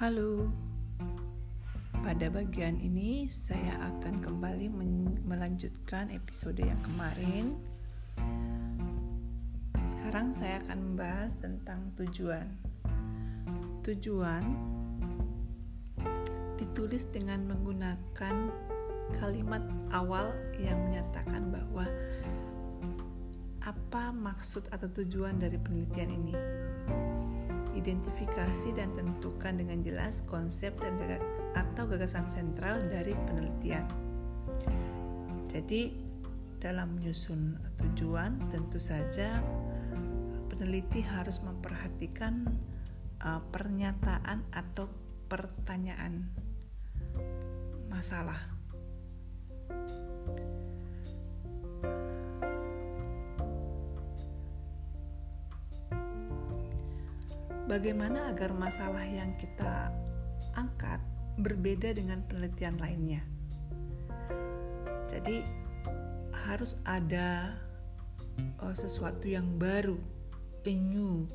Halo, pada bagian ini saya akan kembali melanjutkan episode yang kemarin. Sekarang saya akan membahas tentang tujuan. Tujuan ditulis dengan menggunakan kalimat awal yang menyatakan bahwa apa maksud atau tujuan dari penelitian ini identifikasi dan tentukan dengan jelas konsep dan atau gagasan sentral dari penelitian. Jadi, dalam menyusun tujuan, tentu saja peneliti harus memperhatikan uh, pernyataan atau pertanyaan masalah. Bagaimana agar masalah yang kita angkat berbeda dengan penelitian lainnya. Jadi harus ada uh, sesuatu yang baru, a new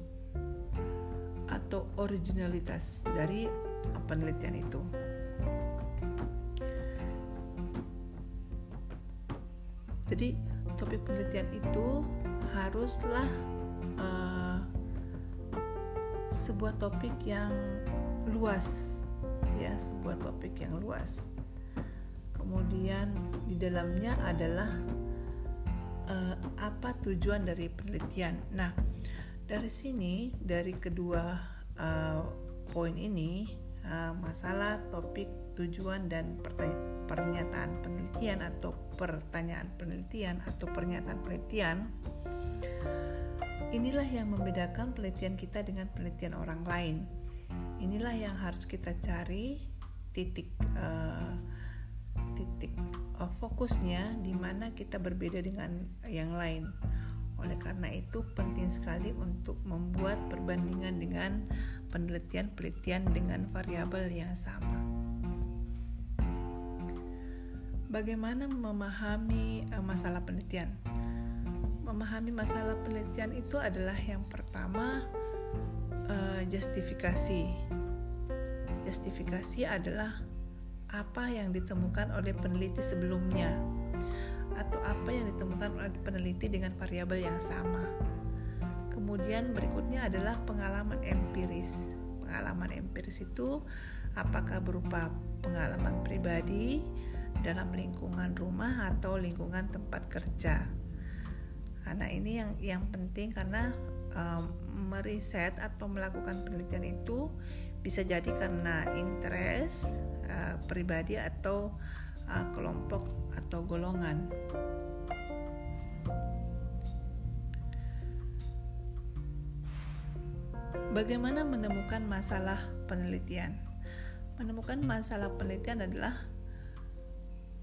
atau originalitas dari penelitian itu. Jadi topik penelitian itu haruslah uh, sebuah topik yang luas. Ya sebuah topik yang luas. Kemudian di dalamnya adalah uh, apa tujuan dari penelitian. Nah dari sini dari kedua uh, poin ini uh, masalah topik tujuan dan pernyataan penelitian atau pertanyaan penelitian atau pernyataan penelitian Inilah yang membedakan penelitian kita dengan penelitian orang lain. Inilah yang harus kita cari titik uh, titik uh, fokusnya di mana kita berbeda dengan yang lain. Oleh karena itu penting sekali untuk membuat perbandingan dengan penelitian-penelitian dengan variabel yang sama. Bagaimana memahami uh, masalah penelitian? Memahami masalah penelitian itu adalah yang pertama uh, justifikasi. Justifikasi adalah apa yang ditemukan oleh peneliti sebelumnya atau apa yang ditemukan oleh peneliti dengan variabel yang sama. Kemudian berikutnya adalah pengalaman empiris. Pengalaman empiris itu apakah berupa pengalaman pribadi dalam lingkungan rumah atau lingkungan tempat kerja Nah ini yang yang penting karena um, meriset atau melakukan penelitian itu bisa jadi karena interest uh, pribadi atau uh, kelompok atau golongan. Bagaimana menemukan masalah penelitian? Menemukan masalah penelitian adalah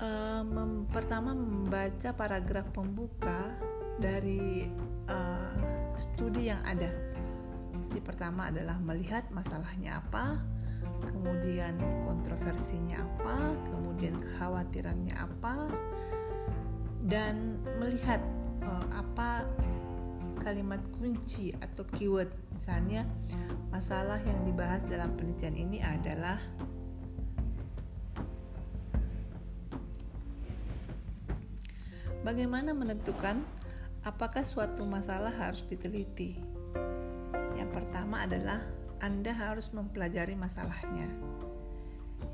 uh, mem pertama membaca paragraf pembuka dari uh, studi yang ada. Jadi pertama adalah melihat masalahnya apa, kemudian kontroversinya apa, kemudian kekhawatirannya apa, dan melihat uh, apa kalimat kunci atau keyword. Misalnya, masalah yang dibahas dalam penelitian ini adalah bagaimana menentukan apakah suatu masalah harus diteliti? Yang pertama adalah Anda harus mempelajari masalahnya.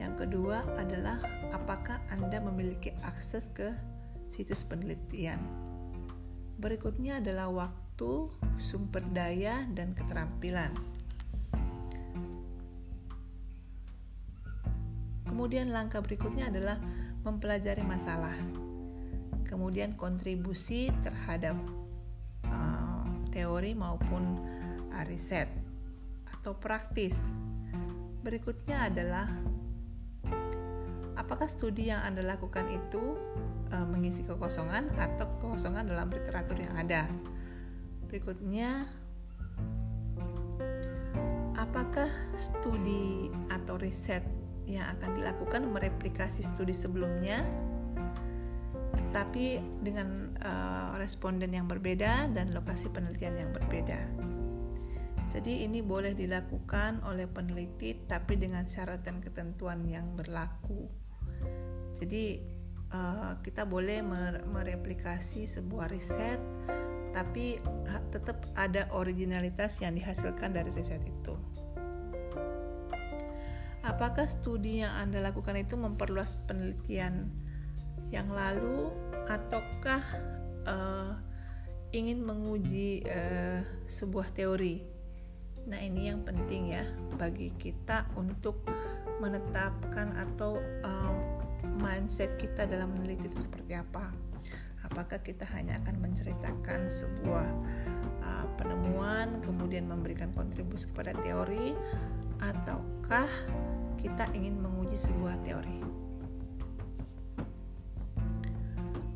Yang kedua adalah apakah Anda memiliki akses ke situs penelitian. Berikutnya adalah waktu, sumber daya, dan keterampilan. Kemudian langkah berikutnya adalah mempelajari masalah kemudian kontribusi terhadap uh, teori maupun riset atau praktis. Berikutnya adalah apakah studi yang Anda lakukan itu uh, mengisi kekosongan atau kekosongan dalam literatur yang ada. Berikutnya apakah studi atau riset yang akan dilakukan mereplikasi studi sebelumnya tapi dengan uh, responden yang berbeda dan lokasi penelitian yang berbeda. Jadi ini boleh dilakukan oleh peneliti tapi dengan syarat dan ketentuan yang berlaku. Jadi uh, kita boleh mereplikasi sebuah riset tapi tetap ada originalitas yang dihasilkan dari riset itu. Apakah studi yang Anda lakukan itu memperluas penelitian yang lalu ataukah uh, ingin menguji uh, sebuah teori? Nah, ini yang penting ya bagi kita untuk menetapkan atau uh, mindset kita dalam meneliti itu seperti apa. Apakah kita hanya akan menceritakan sebuah uh, penemuan, kemudian memberikan kontribusi kepada teori, ataukah kita ingin menguji sebuah teori.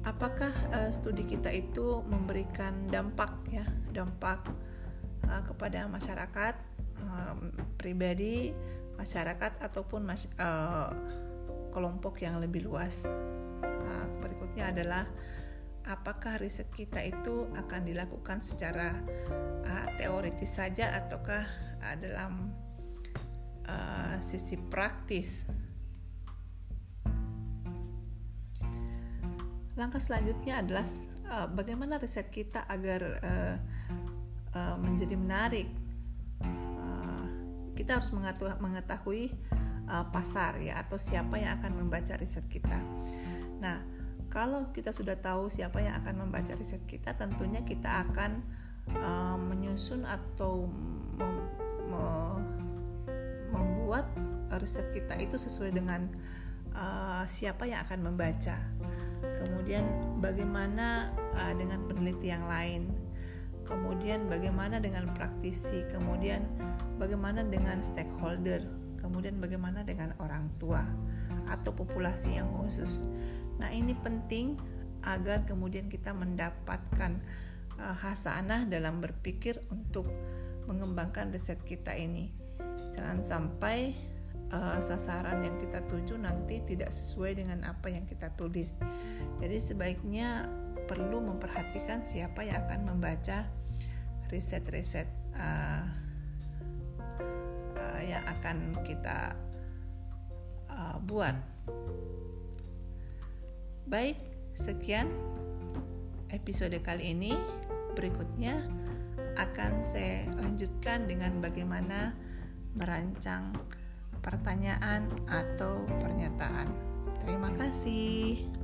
Apakah uh, studi kita itu memberikan dampak ya, dampak uh, kepada masyarakat um, pribadi, masyarakat ataupun mas, uh, kelompok yang lebih luas. Nah, berikutnya adalah apakah riset kita itu akan dilakukan secara uh, teoritis saja ataukah uh, dalam uh, sisi praktis. Langkah selanjutnya adalah uh, bagaimana riset kita agar uh, uh, menjadi menarik. Uh, kita harus mengetahui uh, pasar ya atau siapa yang akan membaca riset kita. Nah, kalau kita sudah tahu siapa yang akan membaca riset kita, tentunya kita akan uh, menyusun atau mem, membuat riset kita itu sesuai dengan uh, siapa yang akan membaca. Kemudian bagaimana uh, dengan peneliti yang lain. Kemudian bagaimana dengan praktisi, kemudian bagaimana dengan stakeholder, kemudian bagaimana dengan orang tua atau populasi yang khusus. Nah, ini penting agar kemudian kita mendapatkan uh, hasanah dalam berpikir untuk mengembangkan riset kita ini jangan sampai uh, sasaran yang kita tuju nanti tidak sesuai dengan apa yang kita tulis. Jadi sebaiknya perlu memperhatikan siapa yang akan membaca riset-riset uh, uh, yang akan kita uh, buat. Baik, sekian episode kali ini. Berikutnya akan saya lanjutkan dengan bagaimana merancang pertanyaan atau pernyataan. Terima kasih.